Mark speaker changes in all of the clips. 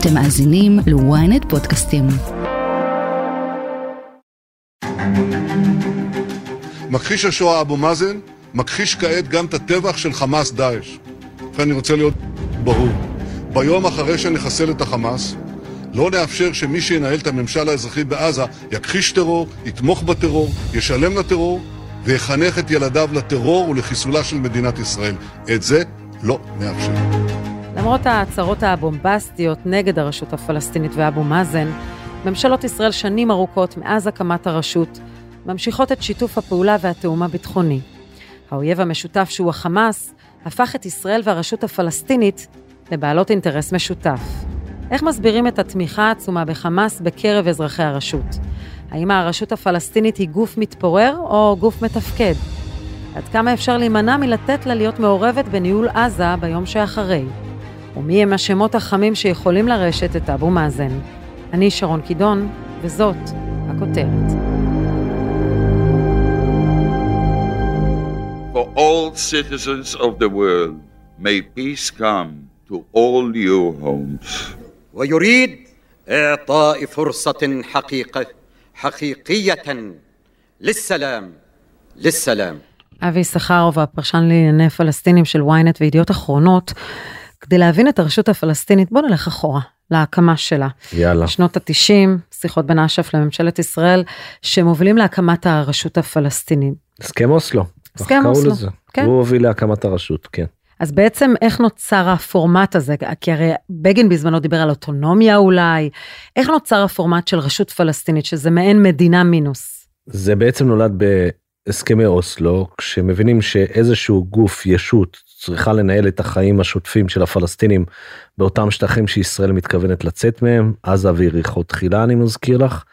Speaker 1: אתם מאזינים ל-ynet פודקאסטים.
Speaker 2: מכחיש השואה אבו מאזן מכחיש כעת גם את הטבח של חמאס דאעש. ובכן, אני רוצה להיות ברור. ביום אחרי שנחסל את החמאס, לא נאפשר שמי שינהל את הממשל האזרחי בעזה יכחיש טרור, יתמוך בטרור, ישלם לטרור ויחנך את ילדיו לטרור ולחיסולה של מדינת ישראל. את זה לא נאפשר.
Speaker 3: למרות ההצהרות הבומבסטיות נגד הרשות הפלסטינית ואבו מאזן, ממשלות ישראל שנים ארוכות מאז הקמת הרשות ממשיכות את שיתוף הפעולה והתאום הביטחוני. האויב המשותף שהוא החמאס הפך את ישראל והרשות הפלסטינית לבעלות אינטרס משותף. איך מסבירים את התמיכה העצומה בחמאס בקרב אזרחי הרשות? האם הרשות הפלסטינית היא גוף מתפורר או גוף מתפקד? עד כמה אפשר להימנע מלתת לה להיות מעורבת בניהול עזה ביום שאחרי? ומי הם השמות החמים שיכולים לרשת את אבו מאזן? אני שרון קידון, וזאת הכותרת.
Speaker 4: For all citizens of the world, may peace come to all your homes.
Speaker 5: ويريد إعطاء فرصة حقيقة حقيقية للسلام للسلام
Speaker 3: אבי יששכרוב, הפרשן לענייני פלסטינים של ynet וידיעות אחרונות, כדי להבין את הרשות הפלסטינית, בוא נלך אחורה, להקמה שלה.
Speaker 6: יאללה.
Speaker 3: שנות ה-90, שיחות בין אש"ף לממשלת ישראל, שמובילים להקמת הרשות הפלסטינית.
Speaker 6: הסכם אוסלו.
Speaker 3: הסכם אוסלו,
Speaker 6: לזה.
Speaker 3: כן.
Speaker 6: הוא הוביל להקמת הרשות, כן.
Speaker 3: אז בעצם איך נוצר הפורמט הזה? כי הרי בגין בזמנו דיבר על אוטונומיה אולי. איך נוצר הפורמט של רשות פלסטינית, שזה מעין מדינה מינוס?
Speaker 6: זה בעצם נולד בהסכמי אוסלו, כשמבינים שאיזשהו גוף, ישות, צריכה לנהל את החיים השוטפים של הפלסטינים באותם שטחים שישראל מתכוונת לצאת מהם, עזה ויריחו תחילה אני מזכיר לך,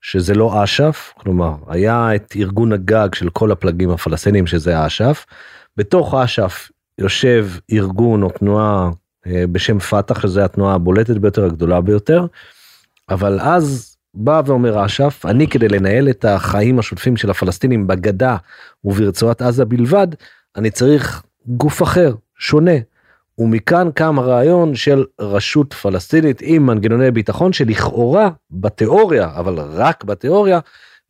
Speaker 6: שזה לא אש"ף, כלומר היה את ארגון הגג של כל הפלגים הפלסטינים שזה אש"ף, בתוך אש"ף יושב ארגון או תנועה אה, בשם פת"ח שזה התנועה הבולטת ביותר הגדולה ביותר. אבל אז בא ואומר אש"ף אני כדי לנהל את החיים השוטפים של הפלסטינים בגדה וברצועת עזה בלבד אני צריך גוף אחר שונה. ומכאן קם הרעיון של רשות פלסטינית עם מנגנוני ביטחון שלכאורה בתיאוריה אבל רק בתיאוריה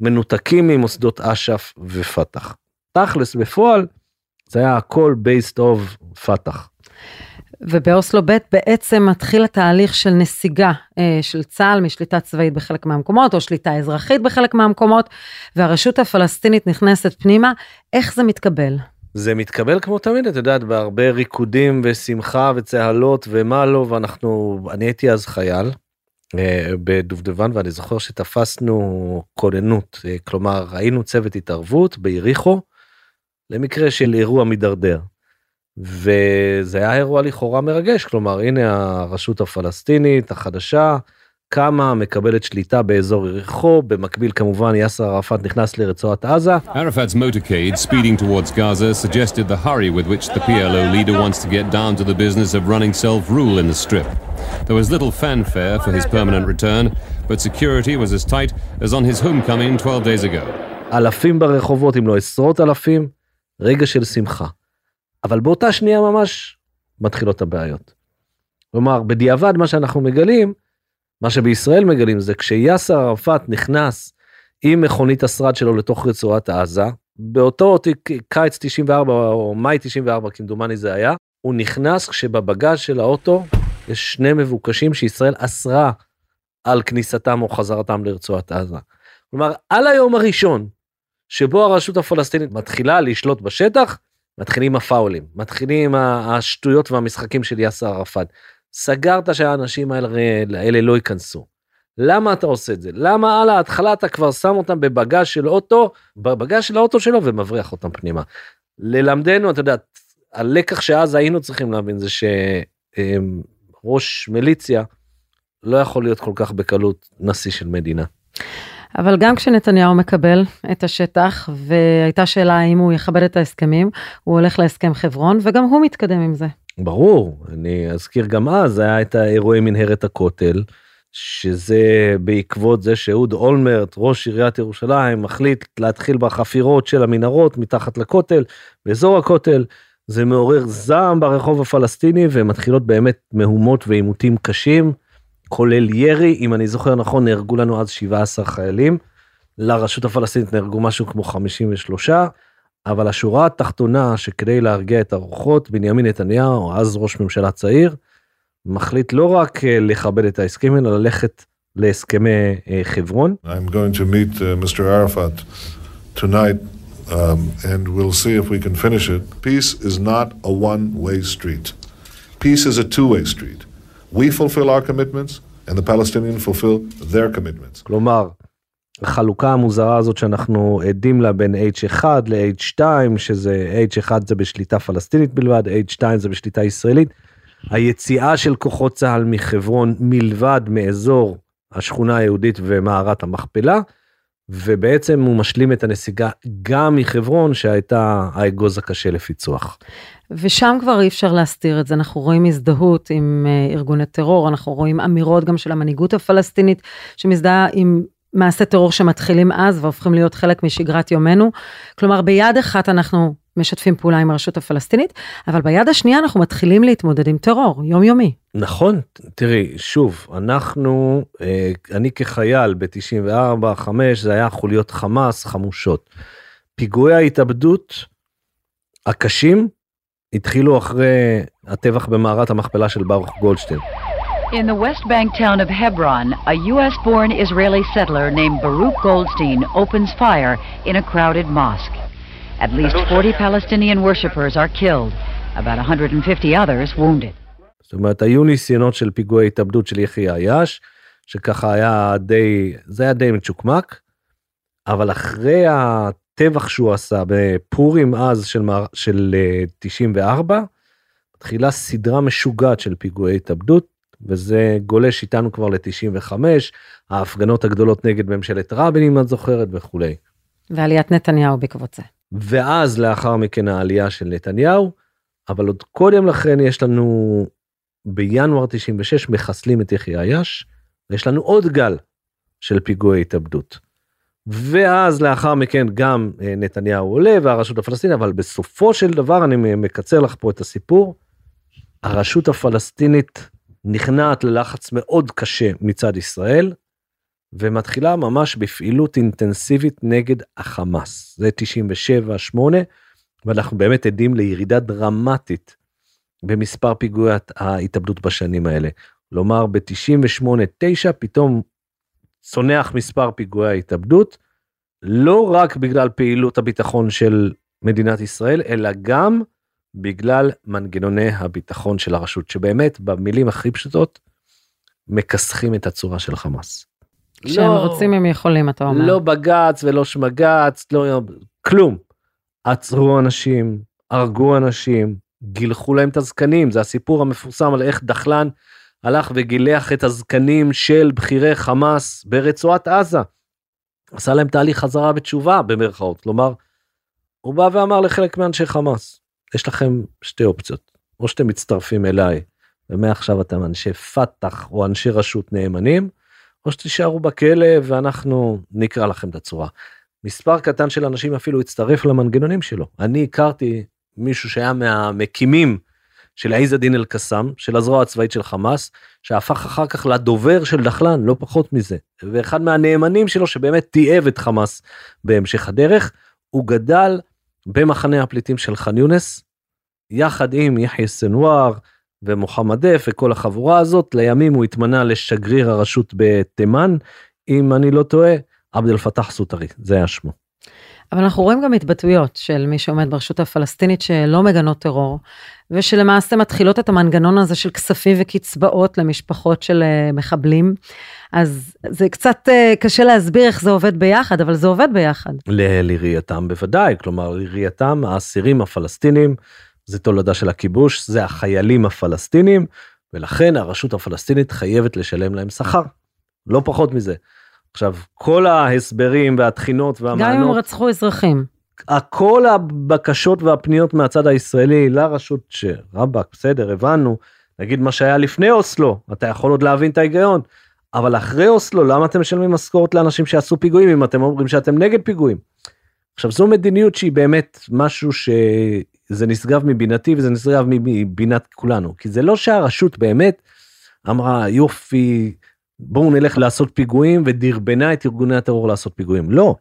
Speaker 6: מנותקים ממוסדות אש"ף ופת"ח. תכלס בפועל זה היה הכל based of פת"ח.
Speaker 3: ובאוסלו ב' בעצם מתחיל התהליך של נסיגה אה, של צה"ל משליטה צבאית בחלק מהמקומות, או שליטה אזרחית בחלק מהמקומות, והרשות הפלסטינית נכנסת פנימה. איך זה מתקבל?
Speaker 6: זה מתקבל כמו תמיד את יודעת בהרבה ריקודים ושמחה וצהלות ומה לא ואנחנו אני הייתי אז חייל אה, בדובדבן ואני זוכר שתפסנו כוננות אה, כלומר היינו צוות התערבות ביריחו למקרה של אירוע מידרדר. וזה היה אירוע לכאורה מרגש כלומר הנה הרשות הפלסטינית החדשה קמה מקבלת שליטה באזור יריחו במקביל כמובן יאסר ערפאת נכנס לרצועת עזה.
Speaker 7: Arafat's motorcade speeding towards Gaza suggested the hurry with which the PLO leader wants to get down to the business of running self-rule in the strip. There was little fanfare for his permanent return, but security was as tight as on his homecoming 12 days ago.
Speaker 6: אלפים ברחובות אם לא עשרות אלפים רגע של שמחה. אבל באותה שנייה ממש מתחילות הבעיות. כלומר בדיעבד מה שאנחנו מגלים מה שבישראל מגלים זה כשיאסר ערפאת נכנס עם מכונית השרד שלו לתוך רצועת עזה באותו קיץ 94 או מאי 94 כמדומני זה היה הוא נכנס כשבבגז של האוטו יש שני מבוקשים שישראל אסרה על כניסתם או חזרתם לרצועת עזה. כלומר על היום הראשון שבו הרשות הפלסטינית מתחילה לשלוט בשטח מתחילים הפאולים מתחילים השטויות והמשחקים של יאסר ערפאת. סגרת שהאנשים האלה, האלה לא ייכנסו. למה אתה עושה את זה? למה על ההתחלה אתה כבר שם אותם בבגז של אוטו, בבגז של האוטו שלו ומבריח אותם פנימה. ללמדנו, אתה יודע, הלקח שאז היינו צריכים להבין זה שראש מיליציה לא יכול להיות כל כך בקלות נשיא של מדינה.
Speaker 3: אבל גם כשנתניהו מקבל את השטח, והייתה שאלה האם הוא יכבד את ההסכמים, הוא הולך להסכם חברון, וגם הוא מתקדם עם זה.
Speaker 6: ברור, אני אזכיר גם אז היה את האירועי מנהרת הכותל, שזה בעקבות זה שאהוד אולמרט, ראש עיריית ירושלים, מחליט להתחיל בחפירות של המנהרות מתחת לכותל, באזור הכותל. זה מעורר זעם ברחוב הפלסטיני ומתחילות באמת מהומות ועימותים קשים. כולל ירי, אם אני זוכר נכון, נהרגו לנו אז 17 חיילים, לרשות הפלסטינית נהרגו משהו כמו 53, אבל השורה התחתונה שכדי להרגיע את הרוחות, בנימין נתניהו, אז ראש ממשלה צעיר, מחליט לא רק אה, לכבד את ההסכם, אלא ללכת להסכמי אה, חברון.
Speaker 8: I'm going to meet uh, Mr. Arafat tonight, um, and we'll see if we can finish it. Peace is not a one-way street. Peace is a two-way street. We fulfill our commitments, and the Palestinians fulfill their commitments.
Speaker 6: כלומר, החלוקה המוזרה הזאת שאנחנו עדים לה בין H1 ל-H2, שזה H1 זה בשליטה פלסטינית בלבד, H2 זה בשליטה ישראלית. היציאה של כוחות צה"ל מחברון מלבד מאזור השכונה היהודית ומערת המכפלה, ובעצם הוא משלים את הנסיגה גם מחברון שהייתה האגוז הקשה לפיצוח.
Speaker 3: ושם כבר אי אפשר להסתיר את זה, אנחנו רואים הזדהות עם אה, ארגוני טרור, אנחנו רואים אמירות גם של המנהיגות הפלסטינית שמזדהה עם מעשי טרור שמתחילים אז והופכים להיות חלק משגרת יומנו. כלומר, ביד אחת אנחנו משתפים פעולה עם הרשות הפלסטינית, אבל ביד השנייה אנחנו מתחילים להתמודד עם טרור יומיומי.
Speaker 6: נכון, תראי, שוב, אנחנו, אה, אני כחייל ב-94, 5, זה היה חוליות חמאס חמושות. פיגועי ההתאבדות הקשים התחילו אחרי הטבח במערת המכפלה של ברוך גולדשטיין.
Speaker 9: In the West Bank town of Hebron, a U.S. born Israeli settler named Baruch Goldstein opens fire in a crowded mosque. At least 40 Palestinian worshippers are killed, about 150 others wounded.
Speaker 6: זאת אומרת, היו ניסיונות של פיגועי התאבדות של יחיא עיאש, שככה היה די, זה היה די מצ'וקמק, אבל אחרי הטבח שהוא עשה בפורים אז של, של 94, אה, מתחילה סדרה משוגעת של פיגועי התאבדות, וזה גולש איתנו כבר ל-95, ההפגנות הגדולות נגד ממשלת רבין, אם את זוכרת, וכולי.
Speaker 3: ועליית נתניהו בעקבות זה.
Speaker 6: ואז לאחר מכן העלייה של נתניהו, אבל עוד קודם לכן יש לנו בינואר 96 מחסלים את יחיא עיאש, ויש לנו עוד גל של פיגועי התאבדות. ואז לאחר מכן גם אה, נתניהו עולה והרשות הפלסטינית, אבל בסופו של דבר אני מקצר לך פה את הסיפור, הרשות הפלסטינית נכנעת ללחץ מאוד קשה מצד ישראל, ומתחילה ממש בפעילות אינטנסיבית נגד החמאס. זה 97-8, ואנחנו באמת עדים לירידה דרמטית במספר פיגועי ההתאבדות בשנים האלה. כלומר, ב-98-9 פתאום צונח מספר פיגועי ההתאבדות, לא רק בגלל פעילות הביטחון של מדינת ישראל, אלא גם בגלל מנגנוני הביטחון של הרשות, שבאמת, במילים הכי פשוטות, מכסחים את הצורה של חמאס.
Speaker 3: כשהם לא, רוצים הם יכולים, אתה אומר.
Speaker 6: לא בג"ץ ולא שמג"ץ, לא, כלום. עצרו אנשים, הרגו אנשים, גילחו להם את הזקנים, זה הסיפור המפורסם על איך דחלן הלך וגילח את הזקנים של בכירי חמאס ברצועת עזה. עשה להם תהליך חזרה בתשובה במרכאות, כלומר, הוא בא ואמר לחלק מאנשי חמאס, יש לכם שתי אופציות, או שאתם מצטרפים אליי, ומעכשיו אתם אנשי פת"ח או אנשי רשות נאמנים, או שתישארו בכלא ואנחנו נקרא לכם את הצורה. מספר קטן של אנשים אפילו הצטרף למנגנונים שלו. אני הכרתי מישהו שהיה מהמקימים של עיז א-דין אל-קסאם, של הזרוע הצבאית של חמאס, שהפך אחר כך לדובר של דחלן, לא פחות מזה. ואחד מהנאמנים שלו שבאמת תיעב את חמאס בהמשך הדרך, הוא גדל במחנה הפליטים של ח'אן יונס, יחד עם יחיא סנוואר, ומוחמד דף וכל החבורה הזאת, לימים הוא התמנה לשגריר הרשות בתימן, אם אני לא טועה, עבד אל פתח סוטרי, זה היה שמו.
Speaker 3: אבל אנחנו רואים גם התבטאויות של מי שעומד ברשות הפלסטינית שלא מגנות טרור, ושלמעשה מתחילות את המנגנון הזה של כספים וקצבאות למשפחות של אה, מחבלים. אז זה קצת אה, קשה להסביר איך זה עובד ביחד, אבל זה עובד ביחד.
Speaker 6: לראייתם בוודאי, כלומר לראייתם האסירים הפלסטינים זה תולדה של הכיבוש, זה החיילים הפלסטינים, ולכן הרשות הפלסטינית חייבת לשלם להם שכר, לא פחות מזה. עכשיו, כל ההסברים והתחינות והמענות...
Speaker 3: גם אם רצחו אזרחים.
Speaker 6: כל הבקשות והפניות מהצד הישראלי לרשות שרבאק, בסדר, הבנו, נגיד מה שהיה לפני אוסלו, אתה יכול עוד להבין את ההיגיון, אבל אחרי אוסלו, למה אתם משלמים משכורת לאנשים שעשו פיגועים אם אתם אומרים שאתם נגד פיגועים? עכשיו, זו מדיניות שהיא באמת משהו ש... זה נשגב מבינתי וזה נשגב מבינת כולנו כי זה לא שהרשות באמת אמרה יופי, בואו נלך לעשות פיגועים ודרבנה את ארגוני הטרור לעשות פיגועים. לא.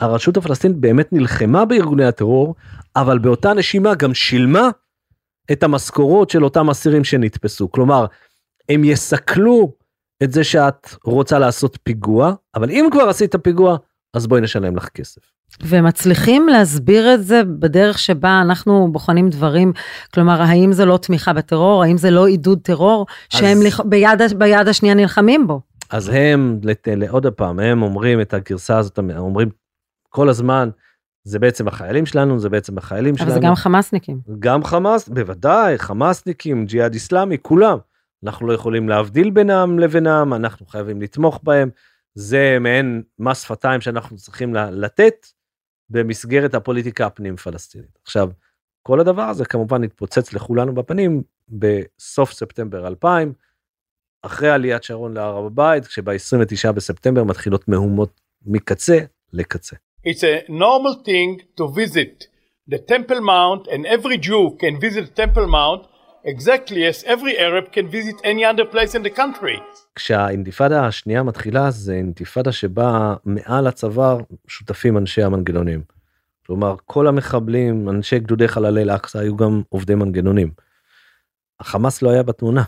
Speaker 6: הרשות הפלסטינית באמת נלחמה בארגוני הטרור, אבל באותה נשימה גם שילמה את המשכורות של אותם אסירים שנתפסו. כלומר, הם יסכלו את זה שאת רוצה לעשות פיגוע, אבל אם כבר עשית פיגוע, אז בואי נשלם לך כסף.
Speaker 3: ומצליחים להסביר את זה בדרך שבה אנחנו בוחנים דברים, כלומר, האם זה לא תמיכה בטרור, האם זה לא עידוד טרור, אז... שהם לח... ביד, ביד השנייה נלחמים בו.
Speaker 6: אז הם, לת... עוד פעם, הם אומרים את הגרסה הזאת, אומרים כל הזמן, זה בעצם החיילים שלנו, זה בעצם החיילים
Speaker 3: אבל
Speaker 6: שלנו.
Speaker 3: אבל זה גם חמאסניקים.
Speaker 6: גם חמאס, בוודאי, חמאסניקים, ג'יהאד איסלאמי, כולם. אנחנו לא יכולים להבדיל בינם לבינם, אנחנו חייבים לתמוך בהם. זה מעין מס שפתיים שאנחנו צריכים לתת במסגרת הפוליטיקה הפנים פלסטינית. עכשיו, כל הדבר הזה כמובן התפוצץ לכולנו בפנים בסוף ספטמבר 2000, אחרי עליית שרון להר הבית, כשב-29 בספטמבר מתחילות מהומות מקצה לקצה.
Speaker 10: It's a normal thing to visit the Temple Mount and every Jew can visit the Temple Mount exactly as every Arab can visit any other place in the country.
Speaker 6: כשהאינתיפאדה השנייה מתחילה זה אינתיפאדה שבה מעל הצוואר שותפים אנשי המנגנונים. כלומר כל המחבלים אנשי גדודי חללי אל-אקצא היו גם עובדי מנגנונים. החמאס לא היה בתמונה.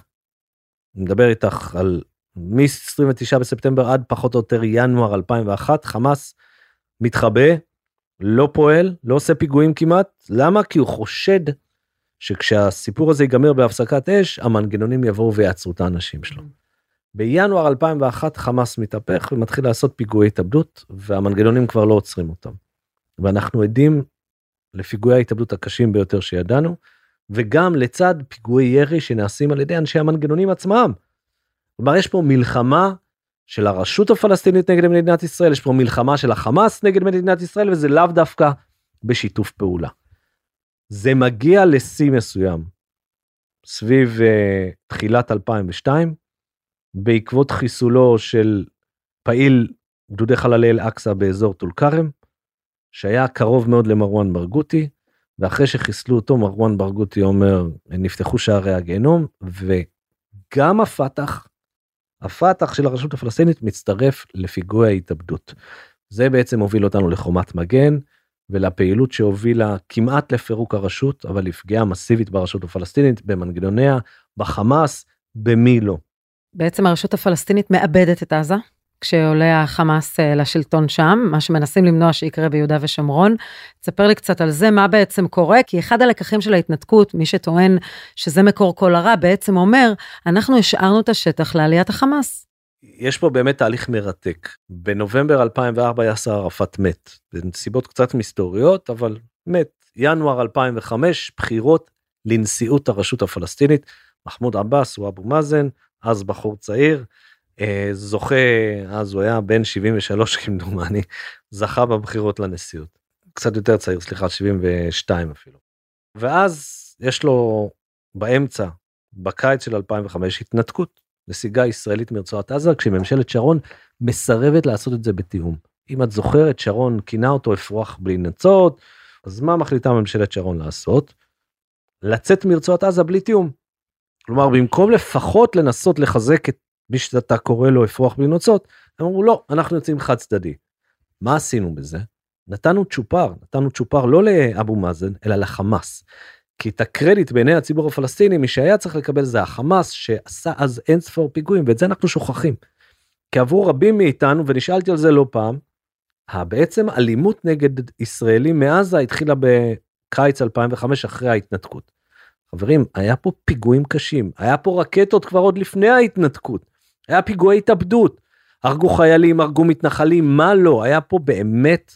Speaker 6: אני מדבר איתך על מ-29 בספטמבר עד פחות או יותר ינואר 2001 חמאס מתחבא לא פועל לא עושה פיגועים כמעט למה כי הוא חושד שכשהסיפור הזה ייגמר בהפסקת אש המנגנונים יבואו ויעצרו את האנשים שלו. בינואר 2001 חמאס מתהפך ומתחיל לעשות פיגועי התאבדות והמנגנונים כבר לא עוצרים אותם. ואנחנו עדים לפיגועי ההתאבדות הקשים ביותר שידענו וגם לצד פיגועי ירי שנעשים על ידי אנשי המנגנונים עצמם. כלומר יש פה מלחמה של הרשות הפלסטינית נגד מדינת ישראל יש פה מלחמה של החמאס נגד מדינת ישראל וזה לאו דווקא בשיתוף פעולה. זה מגיע לשיא מסוים סביב uh, תחילת 2002 בעקבות חיסולו של פעיל גדודי חללי אל-אקצא באזור טול כרם שהיה קרוב מאוד למרואן ברגותי ואחרי שחיסלו אותו מרואן ברגותי אומר נפתחו שערי הגיהנום וגם הפת"ח הפת"ח של הרשות הפלסטינית מצטרף לפיגועי ההתאבדות. זה בעצם הוביל אותנו לחומת מגן ולפעילות שהובילה כמעט לפירוק הרשות אבל לפגיעה מסיבית ברשות הפלסטינית במנגנוניה בחמאס במי לא.
Speaker 3: בעצם הרשות הפלסטינית מאבדת את עזה כשעולה החמאס אה, לשלטון שם, מה שמנסים למנוע שיקרה ביהודה ושומרון. תספר לי קצת על זה, מה בעצם קורה, כי אחד הלקחים של ההתנתקות, מי שטוען שזה מקור כל הרע, בעצם אומר, אנחנו השארנו את השטח לעליית החמאס.
Speaker 6: יש פה באמת תהליך מרתק. בנובמבר 2004 יאסר ערפאת מת, בנסיבות קצת מסתוריות, אבל מת. ינואר 2005, בחירות לנשיאות הרשות הפלסטינית, מחמוד עבאס הוא אבו מאזן, אז בחור צעיר, אה, זוכה, אז הוא היה בן 73 כמדומני, זכה בבחירות לנשיאות. קצת יותר צעיר, סליחה, 72 אפילו. ואז יש לו באמצע, בקיץ של 2005, התנתקות, נסיגה ישראלית מרצועת עזה, כשממשלת שרון מסרבת לעשות את זה בתיאום. אם את זוכרת, שרון כינה אותו אפרוח בלי נצות, אז מה מחליטה ממשלת שרון לעשות? לצאת מרצועת עזה בלי תיאום. כלומר, במקום לפחות לנסות לחזק את מי שאתה קורא לו אפרוח בלי נוצות, הם אמרו לא, אנחנו יוצאים חד צדדי. מה עשינו בזה? נתנו צ'ופר, נתנו צ'ופר לא לאבו מאזן, אלא לחמאס. כי את הקרדיט בעיני הציבור הפלסטיני, מי שהיה צריך לקבל זה החמאס, שעשה אז אין ספור פיגועים, ואת זה אנחנו שוכחים. כי עבור רבים מאיתנו, ונשאלתי על זה לא פעם, בעצם אלימות נגד ישראלים מעזה התחילה בקיץ 2005 אחרי ההתנתקות. חברים, היה פה פיגועים קשים, היה פה רקטות כבר עוד לפני ההתנתקות. היה פיגועי התאבדות, הרגו חיילים, הרגו מתנחלים, מה לא, היה פה באמת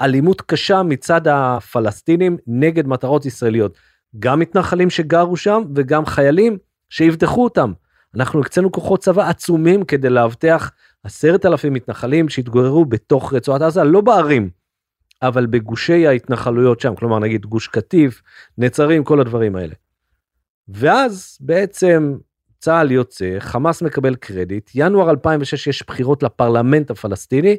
Speaker 6: אלימות קשה מצד הפלסטינים נגד מטרות ישראליות. גם מתנחלים שגרו שם וגם חיילים שיבטחו אותם. אנחנו הקצינו כוחות צבא עצומים כדי לאבטח עשרת אלפים מתנחלים שהתגוררו בתוך רצועת עזה, לא בערים, אבל בגושי ההתנחלויות שם, כלומר נגיד גוש קטיף, נצרים, כל הדברים האלה. ואז בעצם צה"ל יוצא, חמאס מקבל קרדיט, ינואר 2006 יש בחירות לפרלמנט הפלסטיני,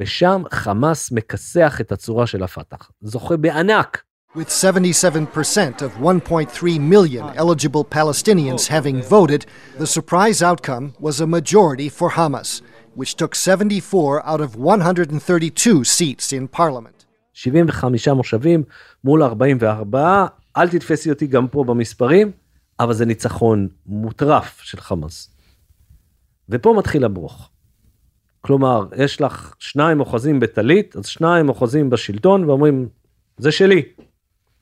Speaker 6: ושם חמאס מכסח את הצורה של הפת"ח. זוכה בענק
Speaker 11: With 77% of 1.3 million eligible Palestinians having voted, the surprise outcome was a majority for Hamas, which took 74 out of 132 seats in parliament.
Speaker 6: 75 מושבים מול 44, אל תתפסי אותי גם פה במספרים, אבל זה ניצחון מוטרף של חמאס. ופה מתחיל הברוך. כלומר, יש לך שניים אוחזים בטלית, אז שניים אוחזים בשלטון ואומרים, זה שלי.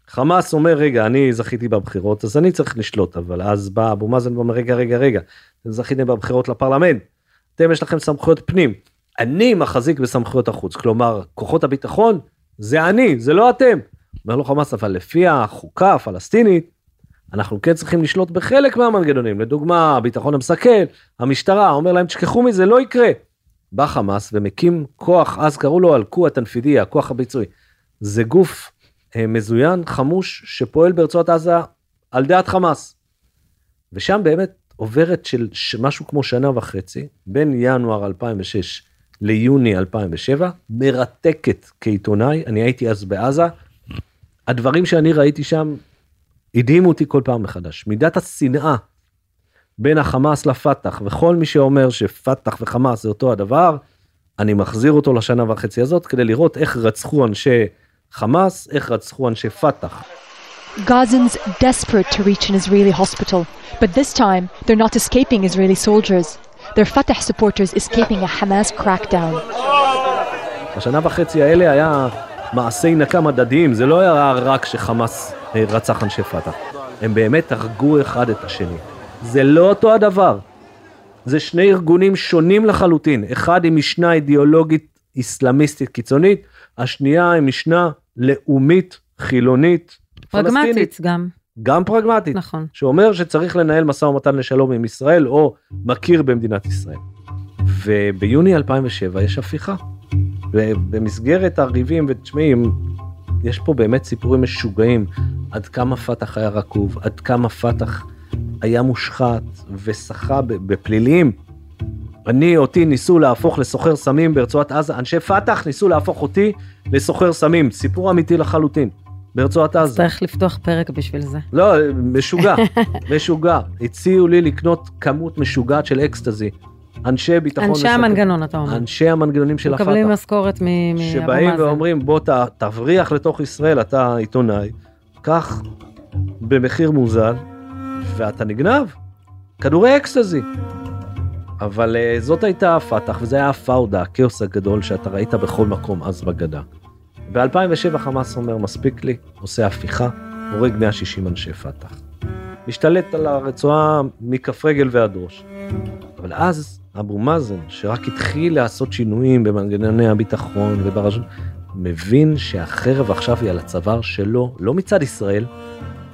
Speaker 6: חמאס אומר, רגע, אני זכיתי בבחירות, אז אני צריך לשלוט, אבל אז בא אבו מאזן ואומר, רגע, רגע, רגע, אתם זכיתם בבחירות לפרלמנט, אתם יש לכם סמכויות פנים, אני מחזיק בסמכויות החוץ, כלומר, כוחות הביטחון, זה אני, זה לא אתם. אומר לו חמאס, אבל לפי החוקה הפלסטינית, אנחנו כן צריכים לשלוט בחלק מהמנגנונים, לדוגמה, הביטחון המסכל, המשטרה, אומר להם, תשכחו מזה, לא יקרה. בא חמאס ומקים כוח, אז קראו לו אלקוע תנפידיה, הכוח הביצועי. זה גוף אה, מזוין, חמוש, שפועל ברצועת עזה על דעת חמאס. ושם באמת עוברת של משהו כמו שנה וחצי, בין ינואר 2006 ליוני 2007, מרתקת כעיתונאי, אני הייתי אז בעזה, הדברים שאני ראיתי שם הדהימו אותי כל פעם מחדש. מידת השנאה בין החמאס לפתח, וכל מי שאומר שפתח וחמאס זה אותו הדבר, אני מחזיר אותו לשנה וחצי הזאת כדי לראות איך רצחו אנשי חמאס, איך רצחו אנשי פתח.
Speaker 12: Gazans desperate to reach an Israeli hospital, but this time they're not escaping Israeli soldiers. They're Fatah supporters escaping a Hamas crackdown.
Speaker 6: בשנה וחצי האלה היה מעשי נקם הדדיים, זה לא היה רק שחמאס אה, רצח אנשי פתח, הם באמת הרגו אחד את השני. זה לא אותו הדבר. זה שני ארגונים שונים לחלוטין, אחד עם משנה אידיאולוגית איסלאמיסטית קיצונית, השנייה עם משנה לאומית, חילונית,
Speaker 3: פרגמטית
Speaker 6: פלסטינית.
Speaker 3: גם.
Speaker 6: גם פרגמטית.
Speaker 3: נכון.
Speaker 6: שאומר שצריך לנהל משא ומתן לשלום עם ישראל, או מכיר במדינת ישראל. וביוני 2007 יש הפיכה. ובמסגרת הריבים, ותשמעי, יש פה באמת סיפורים משוגעים, עד כמה פתח היה רקוב, עד כמה פתח היה מושחת ושחה בפליליים. אני, אותי ניסו להפוך לסוחר סמים ברצועת עזה, אנשי פתח ניסו להפוך אותי לסוחר סמים, סיפור אמיתי לחלוטין, ברצועת עזה.
Speaker 3: צריך לפתוח פרק בשביל זה.
Speaker 6: לא, משוגע, משוגע. הציעו לי לקנות כמות משוגעת של אקסטזי. אנשי ביטחון...
Speaker 3: אנשי
Speaker 6: מספק-
Speaker 3: המנגנון, אתה אומר.
Speaker 6: אנשי המנגנונים של הפתח.
Speaker 3: מקבלים משכורת מאבו
Speaker 6: שבאים
Speaker 3: מאזן.
Speaker 6: ואומרים בוא ת, תבריח לתוך ישראל, אתה עיתונאי, קח במחיר מוזל, ואתה נגנב. כדורי אקסטזי. אבל uh, זאת הייתה הפתח, וזה היה הפאודה, הכאוס הגדול שאתה ראית בכל מקום אז בגדה. ב-2007 חמאס אומר, מספיק לי, עושה הפיכה, הורג 160 אנשי פתח. משתלט על הרצועה מכף רגל ועד ראש. אבל אז אבו מאזן, שרק התחיל לעשות שינויים במנגנוני הביטחון וברשות, מבין שהחרב עכשיו היא על הצוואר שלו, לא מצד ישראל,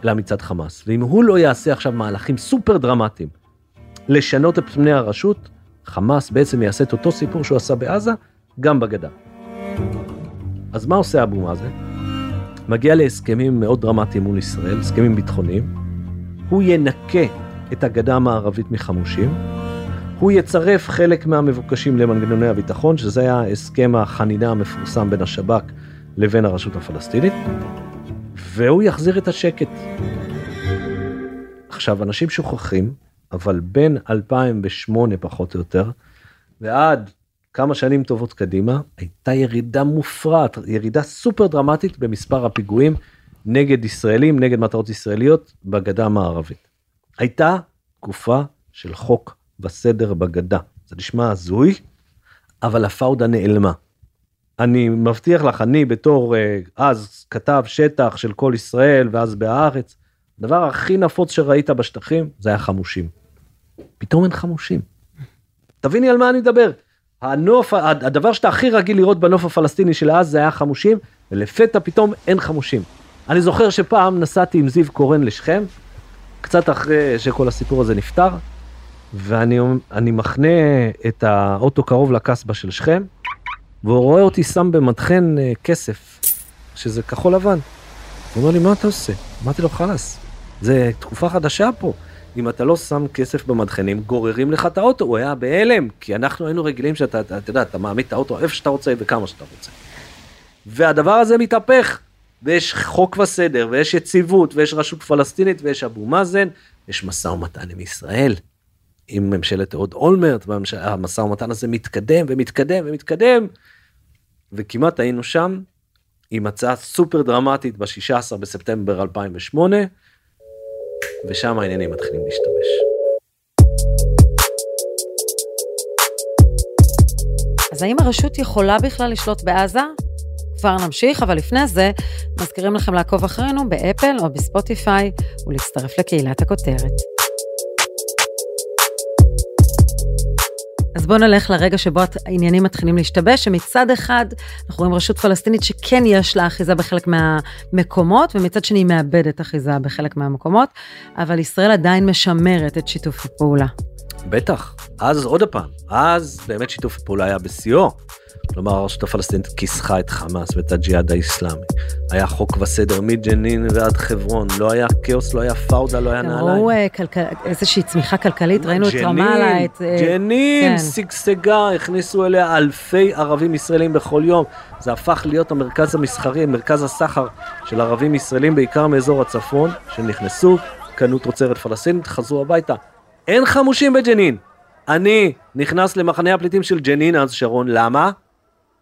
Speaker 6: אלא מצד חמאס. ואם הוא לא יעשה עכשיו מהלכים סופר דרמטיים לשנות את פני הרשות, חמאס בעצם יעשה את אותו סיפור שהוא עשה בעזה, גם בגדה. אז מה עושה אבו מאזן? מגיע להסכמים מאוד דרמטיים מול ישראל, הסכמים ביטחוניים. הוא ינקה את הגדה המערבית מחמושים. הוא יצרף חלק מהמבוקשים למנגנוני הביטחון, שזה היה הסכם החנינה המפורסם בין השב"כ לבין הרשות הפלסטינית, והוא יחזיר את השקט. עכשיו, אנשים שוכחים, אבל בין 2008 פחות או יותר, ועד כמה שנים טובות קדימה, הייתה ירידה מופרעת, ירידה סופר דרמטית במספר הפיגועים נגד ישראלים, נגד מטרות ישראליות בגדה המערבית. הייתה תקופה של חוק וסדר בגדה. זה נשמע הזוי, אבל הפאודה נעלמה. אני מבטיח לך, אני בתור אה, אז כתב שטח של כל ישראל ואז בהארץ, הדבר הכי נפוץ שראית בשטחים זה היה חמושים. פתאום אין חמושים. תביני על מה אני מדבר. הנוף, הדבר שאתה הכי רגיל לראות בנוף הפלסטיני של אז זה היה חמושים, ולפתע פתאום אין חמושים. אני זוכר שפעם נסעתי עם זיו קורן לשכם, קצת אחרי שכל הסיפור הזה נפתר, ואני אני מחנה את האוטו קרוב לקסבה של שכם, והוא רואה אותי שם במדחן אה, כסף, שזה כחול לבן. הוא אומר לי, מה אתה עושה? אמרתי לו, חלאס, זה תקופה חדשה פה. אם אתה לא שם כסף במדחנים, גוררים לך את האוטו. הוא היה בהלם, כי אנחנו היינו רגילים שאתה, אתה, אתה יודע, אתה מעמיד את האוטו איפה שאתה רוצה וכמה שאתה רוצה. והדבר הזה מתהפך ויש חוק וסדר, ויש יציבות, ויש רשות פלסטינית, ויש אבו מאזן, יש משא ומתן עם ישראל, עם ממשלת אהוד אולמרט, והמשא ומתן הזה מתקדם ומתקדם ומתקדם, וכמעט היינו שם עם הצעה סופר דרמטית ב-16 בספטמבר 2008, ושם העניינים מתחילים להשתבש.
Speaker 3: אז האם הרשות יכולה בכלל לשלוט בעזה? כבר נמשיך, אבל לפני זה, מזכירים לכם לעקוב אחרינו באפל או בספוטיפיי ולהצטרף לקהילת הכותרת. אז בואו נלך לרגע שבו העניינים מתחילים להשתבש, שמצד אחד אנחנו רואים רשות פלסטינית שכן יש לה אחיזה בחלק מהמקומות, ומצד שני היא מאבדת אחיזה בחלק מהמקומות, אבל ישראל עדיין משמרת את שיתוף הפעולה.
Speaker 6: בטח, אז עוד פעם, אז באמת שיתוף הפעולה היה בשיאו. כלומר הרשות הפלסטינית כיסחה את חמאס ואת הג'יהאד האיסלאמי. היה חוק וסדר מג'נין ועד חברון, לא היה כאוס, לא היה פאודה, לא היה נעליים.
Speaker 3: ראו אה, איזושהי צמיחה כלכלית, ראינו את רמאללה, את...
Speaker 6: אה, ג'נין,
Speaker 3: כן.
Speaker 6: שגשגה, הכניסו אליה אלפי ערבים ישראלים בכל יום. זה הפך להיות המרכז המסחרי, מרכז הסחר של ערבים ישראלים, בעיקר מאזור הצפון, שנכנסו, קנו תוצרת פלסטינית, חזרו הביתה. אין חמושים בג'נין. אני נכנס למחנה הפליטים של ג'נין אז שרון, למה?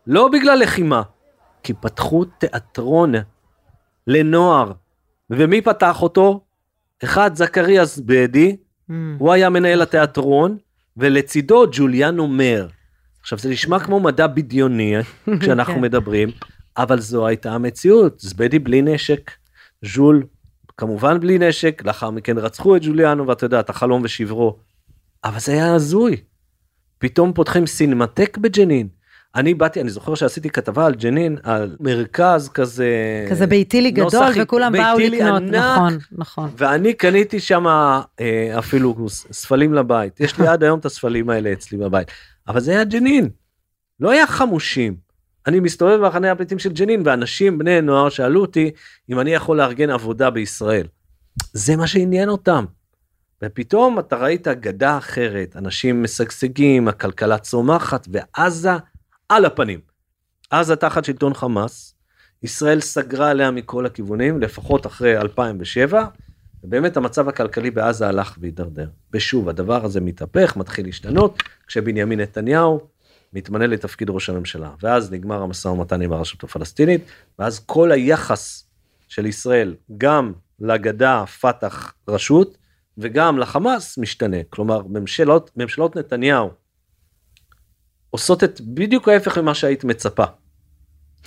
Speaker 6: לא בגלל לחימה, כי פתחו תיאטרון לנוער. ומי פתח אותו? אחד, זכריה זבדי, mm. הוא היה מנהל התיאטרון, ולצידו ג'וליאנו מר. עכשיו זה נשמע כמו מדע בדיוני כשאנחנו כן. מדברים, אבל זו הייתה המציאות, זבדי בלי נשק, ז'ול כמובן בלי נשק, לאחר מכן רצחו את ג'וליאנו ואתה יודע, את החלום ושברו. אבל זה היה הזוי. פתאום פותחים סינמטק בג'נין. אני באתי, אני זוכר שעשיתי כתבה על ג'נין, על מרכז כזה...
Speaker 3: כזה ביתילי גדול, וכולם באו לקנות, ענק, נכון, נכון.
Speaker 6: ואני קניתי שם אה, אפילו ספלים לבית. יש לי עד היום את הספלים האלה אצלי בבית. אבל זה היה ג'נין. לא היה חמושים. אני מסתובב במחנה הפליטים של ג'נין, ואנשים, בני נוער, שאלו אותי אם אני יכול לארגן עבודה בישראל. זה מה שעניין אותם. ופתאום אתה ראית גדה אחרת, אנשים משגשגים, הכלכלה צומחת, ועזה על הפנים. עזה תחת שלטון חמאס, ישראל סגרה עליה מכל הכיוונים, לפחות אחרי 2007, ובאמת המצב הכלכלי בעזה הלך והידרדר. ושוב, הדבר הזה מתהפך, מתחיל להשתנות, כשבנימין נתניהו מתמנה לתפקיד ראש הממשלה, ואז נגמר המשא ומתן עם הרשות הפלסטינית, ואז כל היחס של ישראל, גם לגדה, פת"ח, רשות, וגם לחמאס משתנה. כלומר, ממשלות, ממשלות נתניהו עושות את בדיוק ההפך ממה שהיית מצפה.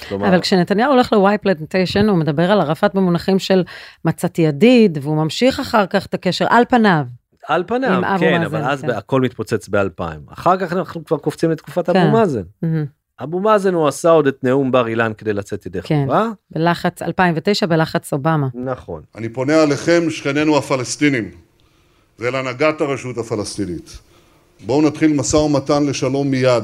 Speaker 3: כלומר... אבל כשנתניהו הולך לוואי פלנטיישן הוא מדבר על ערפאת במונחים של מצאתי ידיד והוא ממשיך אחר כך את הקשר על פניו.
Speaker 6: על פניו, כן, אבל אז כן. הכל מתפוצץ באלפיים. אחר כך אנחנו כבר קופצים לתקופת כן. אבו מאזן. אבו מאזן הוא עשה עוד את נאום בר אילן כדי לצאת ידי כן, חברה.
Speaker 3: בלחץ 2009 בלחץ אובמה.
Speaker 6: נכון.
Speaker 2: אני פונה עליכם שכנינו הפלסטינים ואל הנהגת הרשות הפלסטינית. בואו נתחיל משא ומתן לשלום מיד,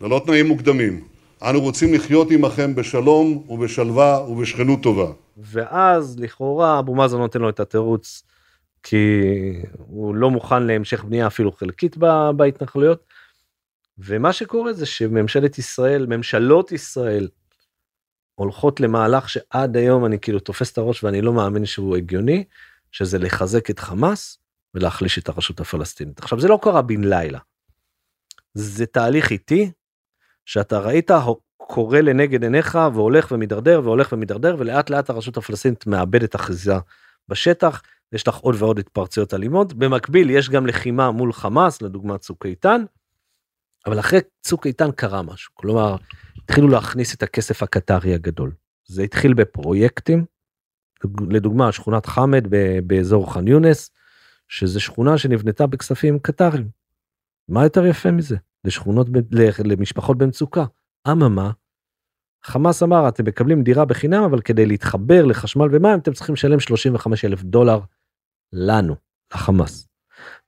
Speaker 2: ללא תנאים מוקדמים. אנו רוצים לחיות עמכם בשלום ובשלווה ובשכנות טובה.
Speaker 6: ואז לכאורה אבו מאזן נותן לו את התירוץ כי הוא לא מוכן להמשך בנייה אפילו חלקית בהתנחלויות. ומה שקורה זה שממשלת ישראל, ממשלות ישראל, הולכות למהלך שעד היום אני כאילו תופס את הראש ואני לא מאמין שהוא הגיוני, שזה לחזק את חמאס ולהחליש את הרשות הפלסטינית. עכשיו זה לא קרה בן לילה. זה תהליך איטי שאתה ראית קורה לנגד עיניך והולך ומידרדר והולך ומידרדר ולאט לאט הרשות הפלסטינית מאבדת אחיזה בשטח יש לך עוד ועוד התפרצויות אלימות במקביל יש גם לחימה מול חמאס לדוגמה צוק איתן. אבל אחרי צוק איתן קרה משהו כלומר התחילו להכניס את הכסף הקטרי הגדול זה התחיל בפרויקטים לדוגמה שכונת חמד באזור ח'אן יונס שזה שכונה שנבנתה בכספים קטרים. מה יותר יפה מזה? לשכונות, למשפחות במצוקה. אממה, חמאס אמר אתם מקבלים דירה בחינם אבל כדי להתחבר לחשמל ומים אתם צריכים לשלם 35 אלף דולר לנו, לחמאס.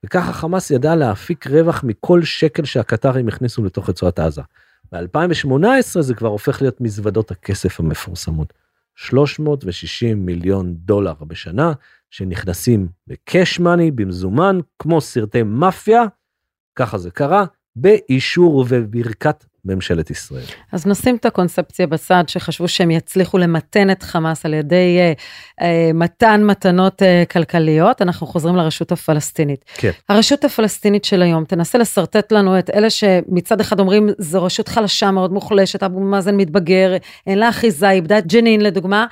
Speaker 6: וככה חמאס ידע להפיק רווח מכל שקל שהקטרים הכניסו לתוך רצועת עזה. ב-2018 זה כבר הופך להיות מזוודות הכסף המפורסמות. 360 מיליון דולר בשנה שנכנסים בקאש מאני במזומן כמו סרטי מאפיה. ככה זה קרה באישור וברכת ממשלת ישראל.
Speaker 3: אז נשים את הקונספציה בצד, שחשבו שהם יצליחו למתן את חמאס על ידי אה, אה, מתן מתנות אה, כלכליות, אנחנו חוזרים לרשות הפלסטינית.
Speaker 6: כן.
Speaker 3: הרשות הפלסטינית של היום, תנסה לשרטט לנו את אלה שמצד אחד אומרים, זו רשות חלשה מאוד מוחלשת, אבו מאזן מתבגר, אין לה אחיזה, איבדה את ג'נין לדוגמה,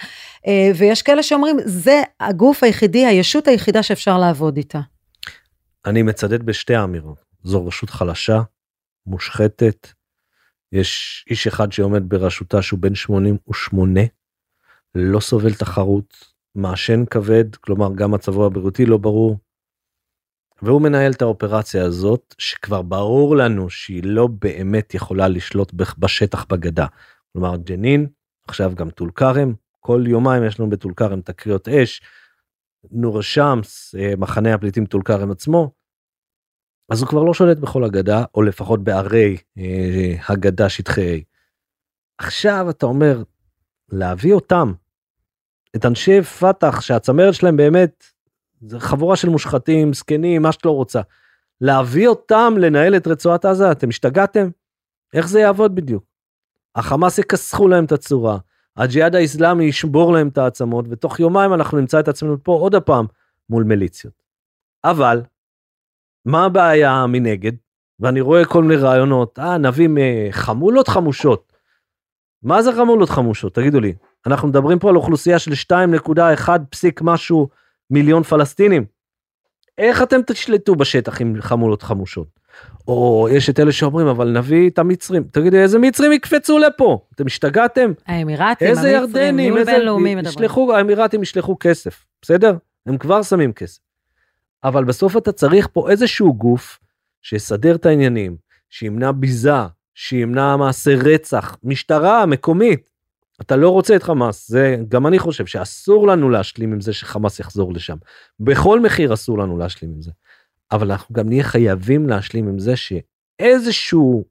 Speaker 3: אה, ויש כאלה שאומרים, זה הגוף היחידי, הישות היחידה שאפשר לעבוד איתה.
Speaker 6: אני מצדד בשתי האמירות. זו רשות חלשה, מושחתת. יש איש אחד שעומד בראשותה שהוא בן 88, לא סובל תחרות, מעשן כבד, כלומר גם מצבו הבריאותי לא ברור. והוא מנהל את האופרציה הזאת, שכבר ברור לנו שהיא לא באמת יכולה לשלוט בשטח בגדה. כלומר ג'נין, עכשיו גם טול כרם, כל יומיים יש לנו בטול כרם תקריות אש, נור שמס, אה, מחנה הפליטים טול כרם עצמו, אז הוא כבר לא שולט בכל הגדה, או לפחות בערי אה, הגדה שטחי A. עכשיו אתה אומר, להביא אותם, את אנשי פת"ח שהצמרת שלהם באמת, זה חבורה של מושחתים, זקנים, מה שאת לא רוצה. להביא אותם לנהל את רצועת עזה, אתם השתגעתם? איך זה יעבוד בדיוק? החמאס יכסחו להם את הצורה, הג'יהאד האיסלאמי ישבור להם את העצמות, ותוך יומיים אנחנו נמצא את עצמנו פה עוד הפעם מול מיליציות. אבל מה הבעיה מנגד? ואני רואה כל מיני רעיונות, אה, נביא חמולות חמושות. מה זה חמולות חמושות? תגידו לי. אנחנו מדברים פה על אוכלוסייה של 2.1 פסיק משהו מיליון פלסטינים. איך אתם תשלטו בשטח עם חמולות חמושות? או יש את אלה שאומרים, אבל נביא את המצרים. תגידו, איזה מצרים יקפצו לפה? אתם השתגעתם?
Speaker 3: האמירתים,
Speaker 6: איזה ירדנים, איזה... ישלחו, האמירתים ישלחו כסף, בסדר? הם כבר שמים כסף. אבל בסוף אתה צריך פה איזשהו גוף שיסדר את העניינים, שימנע ביזה, שימנע מעשה רצח, משטרה מקומית. אתה לא רוצה את חמאס, זה גם אני חושב שאסור לנו להשלים עם זה שחמאס יחזור לשם. בכל מחיר אסור לנו להשלים עם זה. אבל אנחנו גם נהיה חייבים להשלים עם זה שאיזשהו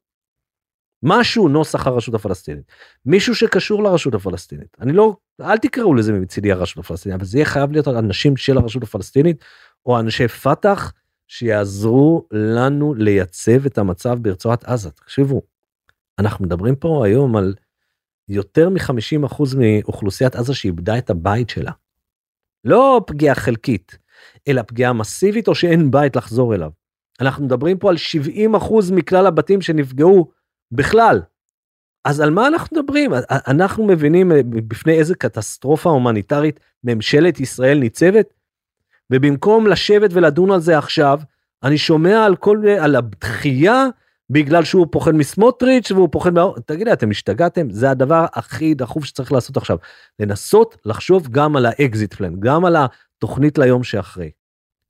Speaker 6: משהו נוסח הרשות הפלסטינית, מישהו שקשור לרשות הפלסטינית. אני לא, אל תקראו לזה מצידי הרשות הפלסטינית, אבל זה יהיה חייב להיות אנשים של הרשות הפלסטינית או אנשי פת"ח שיעזרו לנו לייצב את המצב ברצועת עזה. תקשיבו, אנחנו מדברים פה היום על יותר מ-50% מאוכלוסיית עזה שאיבדה את הבית שלה. לא פגיעה חלקית, אלא פגיעה מסיבית או שאין בית לחזור אליו. אנחנו מדברים פה על 70% מכלל הבתים שנפגעו בכלל. אז על מה אנחנו מדברים? אנחנו מבינים בפני איזה קטסטרופה הומניטרית ממשלת ישראל ניצבת? ובמקום לשבת ולדון על זה עכשיו, אני שומע על כל, על הדחייה בגלל שהוא פוחד מסמוטריץ' והוא פוחד מה... תגידי, אתם השתגעתם? זה הדבר הכי דחוף שצריך לעשות עכשיו. לנסות לחשוב גם על ה exit plan, גם על התוכנית ליום שאחרי.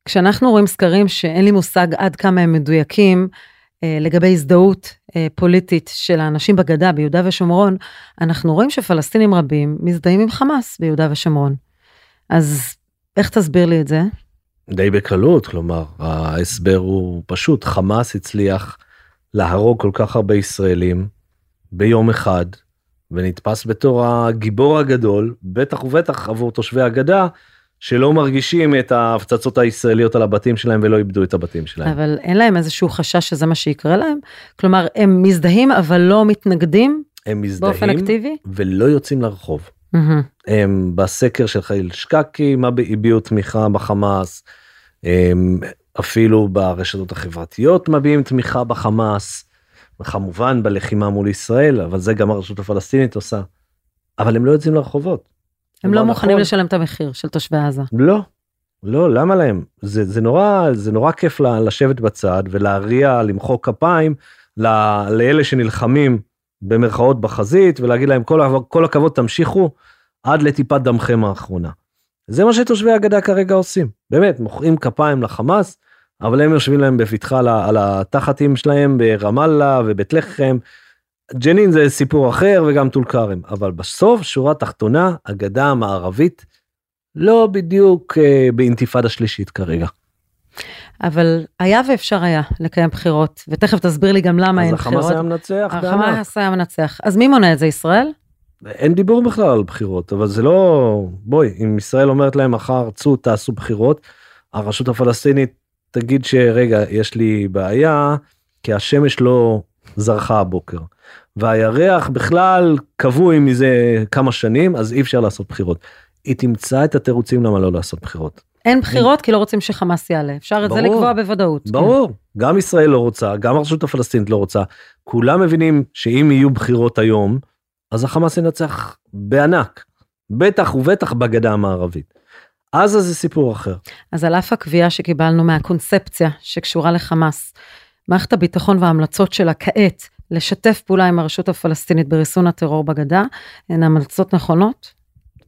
Speaker 3: כשאנחנו רואים סקרים שאין לי מושג עד כמה הם מדויקים, אה, לגבי הזדהות אה, פוליטית של האנשים בגדה, ביהודה ושומרון, אנחנו רואים שפלסטינים רבים מזדהים עם חמאס ביהודה ושומרון. אז איך תסביר לי את זה?
Speaker 6: די בקלות, כלומר, ההסבר הוא פשוט, חמאס הצליח להרוג כל כך הרבה ישראלים ביום אחד, ונתפס בתור הגיבור הגדול, בטח ובטח עבור תושבי הגדה, שלא מרגישים את ההפצצות הישראליות על הבתים שלהם ולא איבדו את הבתים שלהם.
Speaker 3: אבל אין להם איזשהו חשש שזה מה שיקרה להם? כלומר, הם מזדהים אבל לא מתנגדים?
Speaker 6: הם מזדהים
Speaker 3: באופן אקטיבי?
Speaker 6: ולא יוצאים לרחוב.
Speaker 3: Mm-hmm.
Speaker 6: הם בסקר של חליל שקקי מה הביעו תמיכה בחמאס. הם אפילו ברשתות החברתיות מביעים תמיכה בחמאס. וכמובן בלחימה מול ישראל אבל זה גם הרשות הפלסטינית עושה. אבל הם לא יוצאים לרחובות.
Speaker 3: הם לא מוכנים נכון. לשלם את המחיר של תושבי עזה.
Speaker 6: לא. לא למה להם זה זה נורא זה נורא כיף לשבת בצד ולהריע למחוא כפיים לאלה שנלחמים במרכאות בחזית ולהגיד להם כל, כל הכבוד תמשיכו עד לטיפת דמכם האחרונה. זה מה שתושבי הגדה כרגע עושים באמת מוחאים כפיים לחמאס אבל הם יושבים להם בבטחה על התחתים שלהם ברמאללה ובית לחם. ג'נין זה סיפור אחר וגם טול כרם אבל בסוף שורה תחתונה הגדה המערבית לא בדיוק אה, באינתיפאדה שלישית כרגע.
Speaker 3: אבל היה ואפשר היה לקיים בחירות, ותכף תסביר לי גם למה אין בחירות.
Speaker 6: אז החמאס היה מנצח,
Speaker 3: החמאס היה מנצח. אז מי מונע את זה, ישראל?
Speaker 6: אין דיבור בכלל על בחירות, אבל זה לא... בואי, אם ישראל אומרת להם מחר, צאו, תעשו בחירות, הרשות הפלסטינית תגיד שרגע, יש לי בעיה, כי השמש לא זרחה הבוקר. והירח בכלל כבוי מזה כמה שנים, אז אי אפשר לעשות בחירות. היא תמצא את התירוצים למה לא לעשות בחירות.
Speaker 3: אין בחירות כי לא רוצים שחמאס יעלה. אפשר את זה. לקבוע בוודאות.
Speaker 6: ברור, גם ישראל לא רוצה, גם הרשות הפלסטינית לא רוצה. כולם מבינים שאם יהיו בחירות היום, אז החמאס ינצח בענק. בטח ובטח בגדה המערבית. עזה זה סיפור אחר.
Speaker 3: אז על אף הקביעה שקיבלנו מהקונספציה שקשורה לחמאס, מערכת הביטחון וההמלצות שלה כעת לשתף פעולה עם הרשות הפלסטינית בריסון הטרור בגדה, הן המלצות נכונות?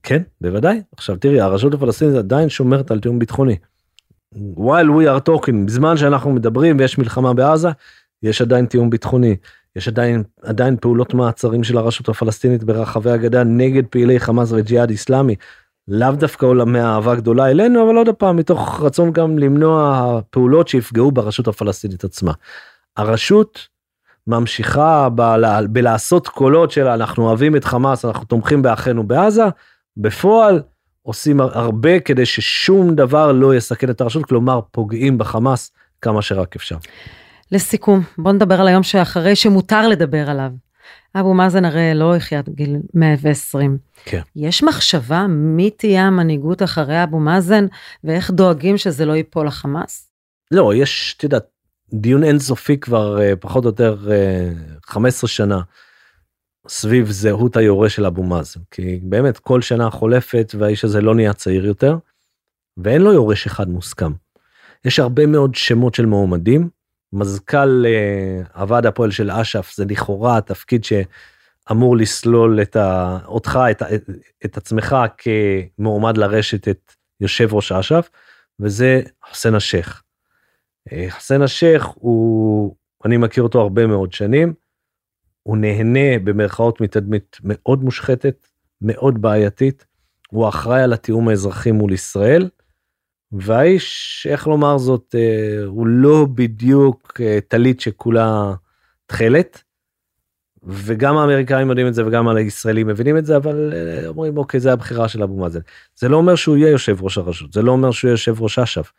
Speaker 6: כן, בוודאי. עכשיו תראי, הרשות הפלסטינית עדיין שומרת על תיאום ביטחוני. while we are talking, בזמן שאנחנו מדברים ויש מלחמה בעזה, יש עדיין תיאום ביטחוני. יש עדיין, עדיין פעולות מעצרים של הרשות הפלסטינית ברחבי הגדה נגד פעילי חמאס וג'יהאד איסלאמי. לאו דווקא עולמי אהבה גדולה אלינו, אבל עוד פעם, מתוך רצון גם למנוע פעולות שיפגעו ברשות הפלסטינית עצמה. הרשות ממשיכה בלעשות קולות של אנחנו אוהבים את חמאס, אנחנו תומכים באחינו בעזה, בפועל עושים הרבה כדי ששום דבר לא יסכן את הרשות, כלומר פוגעים בחמאס כמה שרק אפשר.
Speaker 3: לסיכום, בוא נדבר על היום שאחרי שמותר לדבר עליו. אבו מאזן הרי לא החיה עד גיל 120.
Speaker 6: כן.
Speaker 3: יש מחשבה מי תהיה המנהיגות אחרי אבו מאזן ואיך דואגים שזה לא ייפול לחמאס?
Speaker 6: לא, יש, את יודעת, דיון אינסופי כבר אה, פחות או יותר אה, 15 שנה סביב זהות היורה של אבו מאזן. כי באמת כל שנה חולפת והאיש הזה לא נהיה צעיר יותר, ואין לו יורש אחד מוסכם. יש הרבה מאוד שמות של מועמדים. מזכ"ל אה, הוועד הפועל של אש"ף זה לכאורה התפקיד שאמור לסלול את ה, אותך, את, את, את עצמך כמועמד לרשת את יושב ראש אש"ף, וזה חסן השייח. אה, חסן השייח הוא, אני מכיר אותו הרבה מאוד שנים, הוא נהנה במרכאות מתדמית מאוד מושחתת, מאוד בעייתית, הוא אחראי על התיאום האזרחי מול ישראל, והאיש, איך לומר זאת, אה, הוא לא בדיוק אה, טלית שכולה תכלת. וגם האמריקאים יודעים את זה וגם הישראלים מבינים את זה, אבל אומרים אוקיי זה הבחירה של אבו מאזן. זה לא אומר שהוא יהיה יושב ראש הרשות, זה לא אומר שהוא יהיה יושב ראש אש"ף.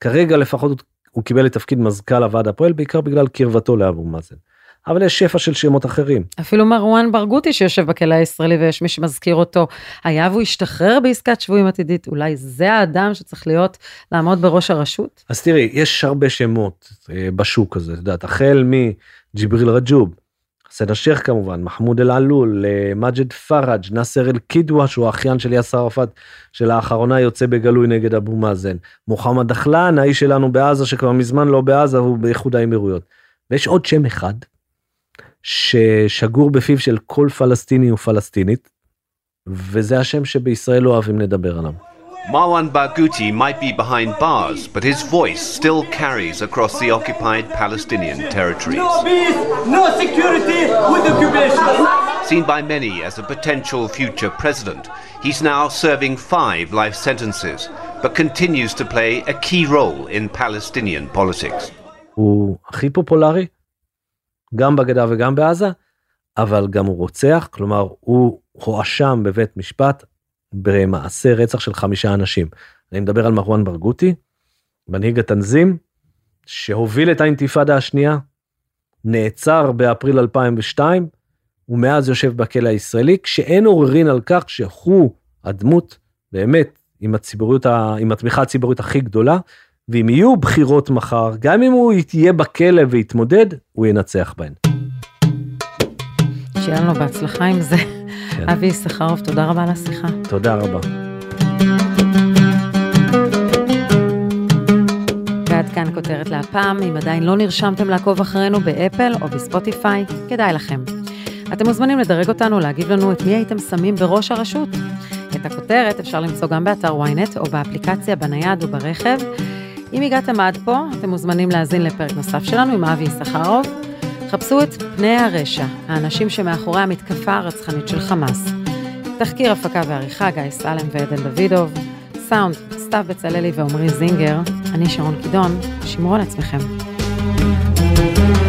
Speaker 6: כרגע לפחות הוא- קיבל את תפקיד מזכ"ל הוועד הפועל בעיקר בגלל קרבתו לאבו מאזן. אבל יש שפע של שמות אחרים.
Speaker 3: אפילו מרואן ברגותי שיושב בכלא הישראלי ויש מי שמזכיר אותו, היה והוא השתחרר בעסקת שבויים עתידית, אולי זה האדם שצריך להיות, לעמוד בראש הרשות?
Speaker 6: אז תראי, יש הרבה שמות אה, בשוק הזה, את יודעת, החל מג'יבריל רג'וב, חסן השייח כמובן, מחמוד אל-עלול, אה, מג'ד פראג', נאסר אל-קידווה, שהוא האחיין של יאסר ערפאת, שלאחרונה יוצא בגלוי נגד אבו מאזן, מוחמד דחלן, האיש שלנו בעזה, שכבר מזמן לא בעזה, הוא באיחוד האמירויות. ויש עוד שם אחד, ששגור בפיו של כל פלסטיני ופלסטינית, וזה השם שבישראל לא אוהבים לדבר עליו.
Speaker 13: Marwan Barghouti might be behind bars, but his voice still carries across the occupied Palestinian territories.
Speaker 14: No peace, no security with occupation.
Speaker 13: Seen by many as a potential future president, he's now serving five life sentences, but continues to play a key role in Palestinian politics.
Speaker 6: הוא הכי פופולרי, גם בגדה וגם בעזה, אבל גם הוא רוצח, כלומר הוא הואשם בבית משפט במעשה רצח של חמישה אנשים. אני מדבר על מרואן ברגותי, מנהיג התנזים, שהוביל את האינתיפאדה השנייה, נעצר באפריל 2002, ומאז יושב בכלא הישראלי, כשאין עוררין על כך שהוא הדמות, באמת, עם הציבוריות, ה- עם התמיכה הציבורית הכי גדולה, ואם יהיו בחירות מחר, גם אם הוא יהיה בכלא ויתמודד, הוא ינצח בהן.
Speaker 3: שיהיה לנו בהצלחה עם זה.
Speaker 6: כן.
Speaker 3: אבי יששכרוב, תודה רבה על השיחה.
Speaker 6: תודה רבה.
Speaker 3: ועד כאן כותרת להפעם, אם עדיין לא נרשמתם לעקוב אחרינו באפל או בספוטיפיי, כדאי לכם. אתם מוזמנים לדרג אותנו, להגיב לנו את מי הייתם שמים בראש הרשות. את הכותרת אפשר למצוא גם באתר ynet או באפליקציה בנייד וברכב. אם הגעתם עד פה, אתם מוזמנים להאזין לפרק נוסף שלנו עם אבי יששכרוב. חפשו את פני הרשע, האנשים שמאחורי המתקפה הרצחנית של חמאס. תחקיר הפקה ועריכה גיא סלם ועדן דוידוב. סאונד, סתיו בצללי ועמרי זינגר. אני שרון קידון, שמרו על עצמכם. thank you